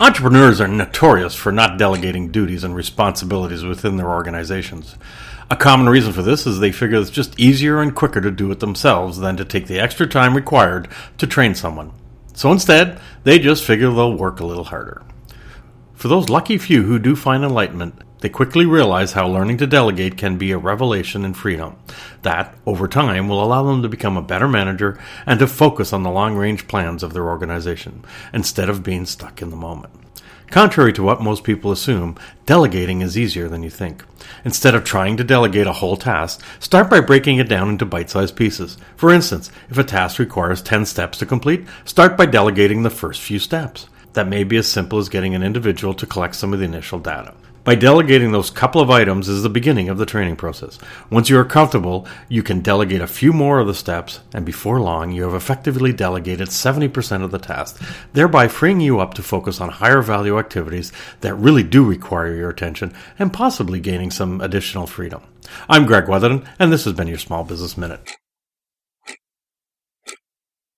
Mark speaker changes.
Speaker 1: Entrepreneurs are notorious for not delegating duties and responsibilities within their organizations. A common reason for this is they figure it's just easier and quicker to do it themselves than to take the extra time required to train someone. So instead, they just figure they'll work a little harder. For those lucky few who do find enlightenment, they quickly realize how learning to delegate can be a revelation in freedom that, over time, will allow them to become a better manager and to focus on the long range plans of their organization instead of being stuck in the moment. Contrary to what most people assume, delegating is easier than you think. Instead of trying to delegate a whole task, start by breaking it down into bite sized pieces. For instance, if a task requires 10 steps to complete, start by delegating the first few steps. That may be as simple as getting an individual to collect some of the initial data. By delegating those couple of items is the beginning of the training process. Once you are comfortable, you can delegate a few more of the steps, and before long, you have effectively delegated 70% of the task, thereby freeing you up to focus on higher value activities that really do require your attention and possibly gaining some additional freedom. I'm Greg Weatherden, and this has been your Small Business Minute.